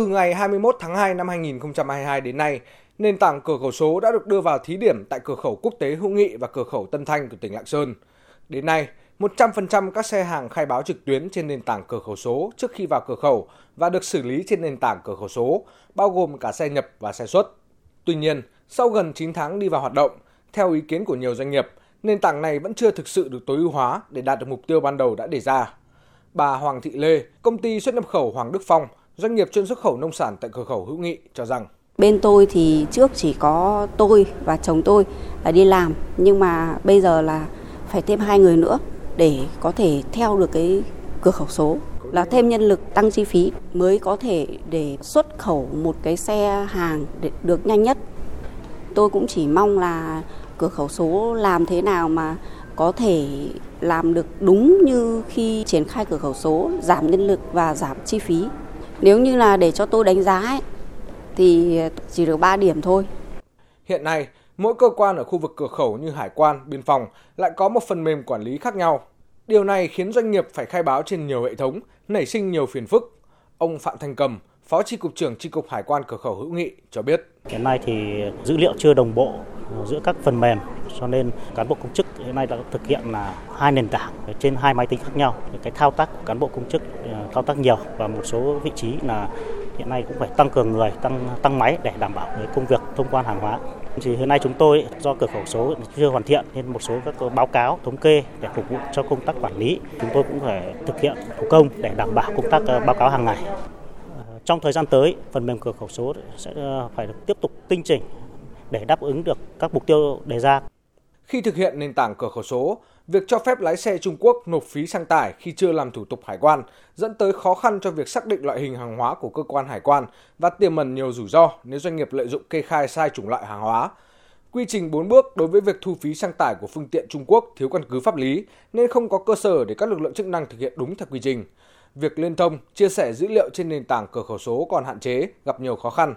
Từ ngày 21 tháng 2 năm 2022 đến nay, nền tảng cửa khẩu số đã được đưa vào thí điểm tại cửa khẩu quốc tế Hữu Nghị và cửa khẩu Tân Thanh của tỉnh Lạng Sơn. Đến nay, 100% các xe hàng khai báo trực tuyến trên nền tảng cửa khẩu số trước khi vào cửa khẩu và được xử lý trên nền tảng cửa khẩu số, bao gồm cả xe nhập và xe xuất. Tuy nhiên, sau gần 9 tháng đi vào hoạt động, theo ý kiến của nhiều doanh nghiệp, nền tảng này vẫn chưa thực sự được tối ưu hóa để đạt được mục tiêu ban đầu đã đề ra. Bà Hoàng Thị Lê, công ty xuất nhập khẩu Hoàng Đức Phong, doanh nghiệp chuyên xuất khẩu nông sản tại cửa khẩu Hữu Nghị cho rằng Bên tôi thì trước chỉ có tôi và chồng tôi là đi làm nhưng mà bây giờ là phải thêm hai người nữa để có thể theo được cái cửa khẩu số là thêm nhân lực tăng chi phí mới có thể để xuất khẩu một cái xe hàng để được nhanh nhất. Tôi cũng chỉ mong là cửa khẩu số làm thế nào mà có thể làm được đúng như khi triển khai cửa khẩu số, giảm nhân lực và giảm chi phí. Nếu như là để cho tôi đánh giá ấy, thì chỉ được 3 điểm thôi. Hiện nay, mỗi cơ quan ở khu vực cửa khẩu như hải quan, biên phòng lại có một phần mềm quản lý khác nhau. Điều này khiến doanh nghiệp phải khai báo trên nhiều hệ thống, nảy sinh nhiều phiền phức. Ông Phạm Thành Cầm, Phó Chi cục trưởng Chi cục Hải quan cửa khẩu Hữu Nghị cho biết. Hiện nay thì dữ liệu chưa đồng bộ giữa các phần mềm cho nên cán bộ công chức hiện nay đã thực hiện là hai nền tảng trên hai máy tính khác nhau. Cái thao tác của cán bộ công chức ờ, thao tác nhiều và một số vị trí là hiện nay cũng phải tăng cường người, tăng tăng máy để đảm bảo cái công việc thông quan hàng hóa. Thì hiện nay chúng tôi do cửa khẩu số chưa hoàn thiện nên một số các báo cáo thống kê để phục vụ cho công tác quản lý chúng tôi cũng phải thực hiện thủ công để đảm bảo công tác ờ, báo cáo hàng ngày. Ờ, trong thời gian tới, phần mềm cửa khẩu số sẽ phải được tiếp tục tinh chỉnh để đáp ứng được các mục tiêu đề ra. Khi thực hiện nền tảng cửa khẩu số, việc cho phép lái xe Trung Quốc nộp phí sang tải khi chưa làm thủ tục hải quan dẫn tới khó khăn cho việc xác định loại hình hàng hóa của cơ quan hải quan và tiềm ẩn nhiều rủi ro nếu doanh nghiệp lợi dụng kê khai sai chủng loại hàng hóa. Quy trình 4 bước đối với việc thu phí sang tải của phương tiện Trung Quốc thiếu căn cứ pháp lý nên không có cơ sở để các lực lượng chức năng thực hiện đúng theo quy trình. Việc liên thông, chia sẻ dữ liệu trên nền tảng cửa khẩu số còn hạn chế, gặp nhiều khó khăn.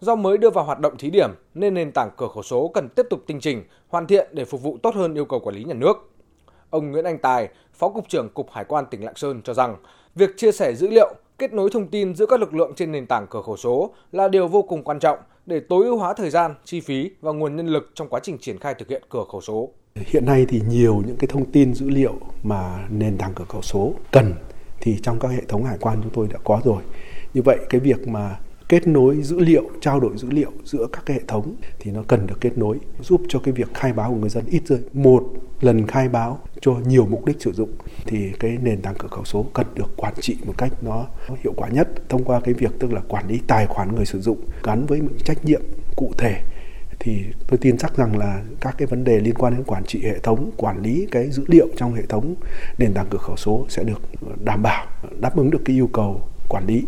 Do mới đưa vào hoạt động thí điểm nên nền tảng cửa khẩu số cần tiếp tục tinh chỉnh, hoàn thiện để phục vụ tốt hơn yêu cầu quản lý nhà nước. Ông Nguyễn Anh Tài, Phó Cục trưởng Cục Hải quan tỉnh Lạng Sơn cho rằng, việc chia sẻ dữ liệu, kết nối thông tin giữa các lực lượng trên nền tảng cửa khẩu số là điều vô cùng quan trọng để tối ưu hóa thời gian, chi phí và nguồn nhân lực trong quá trình triển khai thực hiện cửa khẩu số. Hiện nay thì nhiều những cái thông tin dữ liệu mà nền tảng cửa khẩu số cần thì trong các hệ thống hải quan chúng tôi đã có rồi. Như vậy cái việc mà kết nối dữ liệu, trao đổi dữ liệu giữa các cái hệ thống thì nó cần được kết nối giúp cho cái việc khai báo của người dân ít rơi một lần khai báo cho nhiều mục đích sử dụng thì cái nền tảng cửa khẩu số cần được quản trị một cách nó hiệu quả nhất thông qua cái việc tức là quản lý tài khoản người sử dụng gắn với những trách nhiệm cụ thể thì tôi tin chắc rằng là các cái vấn đề liên quan đến quản trị hệ thống, quản lý cái dữ liệu trong hệ thống nền tảng cửa khẩu số sẽ được đảm bảo đáp ứng được cái yêu cầu quản lý.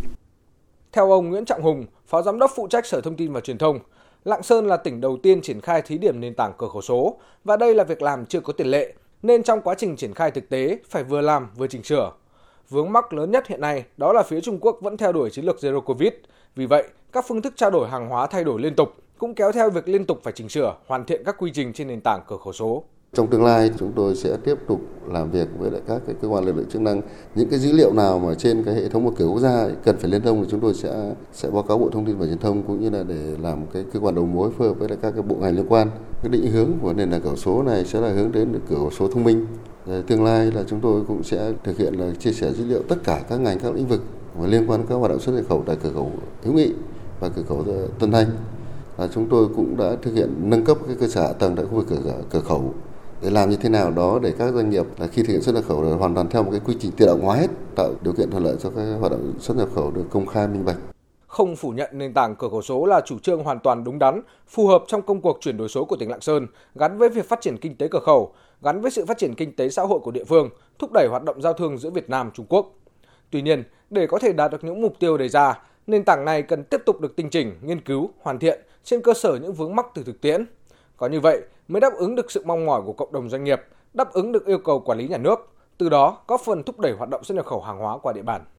Theo ông Nguyễn Trọng Hùng, Phó Giám đốc phụ trách Sở Thông tin và Truyền thông, Lạng Sơn là tỉnh đầu tiên triển khai thí điểm nền tảng cửa khẩu số và đây là việc làm chưa có tiền lệ, nên trong quá trình triển khai thực tế phải vừa làm vừa chỉnh sửa. Vướng mắc lớn nhất hiện nay đó là phía Trung Quốc vẫn theo đuổi chiến lược Zero Covid. Vì vậy, các phương thức trao đổi hàng hóa thay đổi liên tục, cũng kéo theo việc liên tục phải chỉnh sửa, hoàn thiện các quy trình trên nền tảng cửa khẩu số. Trong tương lai chúng tôi sẽ tiếp tục làm việc với lại các cái cơ quan lực lượng chức năng. Những cái dữ liệu nào mà trên cái hệ thống một cửa quốc gia cần phải liên thông thì chúng tôi sẽ sẽ báo cáo Bộ Thông tin và Truyền thông cũng như là để làm cái cơ quan đầu mối phối hợp với lại các cái bộ ngành liên quan. Cái định hướng của nền tảng cửa số này sẽ là hướng đến được cửa số thông minh. Ờ, tương lai là chúng tôi cũng sẽ thực hiện là chia sẻ dữ liệu tất cả các ngành các lĩnh vực và liên quan các hoạt động xuất nhập khẩu tại cửa khẩu hữu nghị và cửa khẩu ờ, Tân Thanh. Là chúng tôi cũng đã thực hiện nâng cấp cái cơ sở hạ tầng tại khu vực cửa, cửa khẩu để làm như thế nào đó để các doanh nghiệp là khi thực hiện xuất nhập khẩu là hoàn toàn theo một cái quy trình tự động hóa hết tạo điều kiện thuận lợi cho các hoạt động xuất nhập khẩu được công khai minh bạch không phủ nhận nền tảng cửa khẩu số là chủ trương hoàn toàn đúng đắn, phù hợp trong công cuộc chuyển đổi số của tỉnh Lạng Sơn, gắn với việc phát triển kinh tế cửa khẩu, gắn với sự phát triển kinh tế xã hội của địa phương, thúc đẩy hoạt động giao thương giữa Việt Nam Trung Quốc. Tuy nhiên, để có thể đạt được những mục tiêu đề ra, nền tảng này cần tiếp tục được tinh chỉnh, nghiên cứu, hoàn thiện trên cơ sở những vướng mắc từ thực tiễn. Có như vậy mới đáp ứng được sự mong mỏi của cộng đồng doanh nghiệp, đáp ứng được yêu cầu quản lý nhà nước, từ đó có phần thúc đẩy hoạt động xuất nhập khẩu hàng hóa qua địa bàn.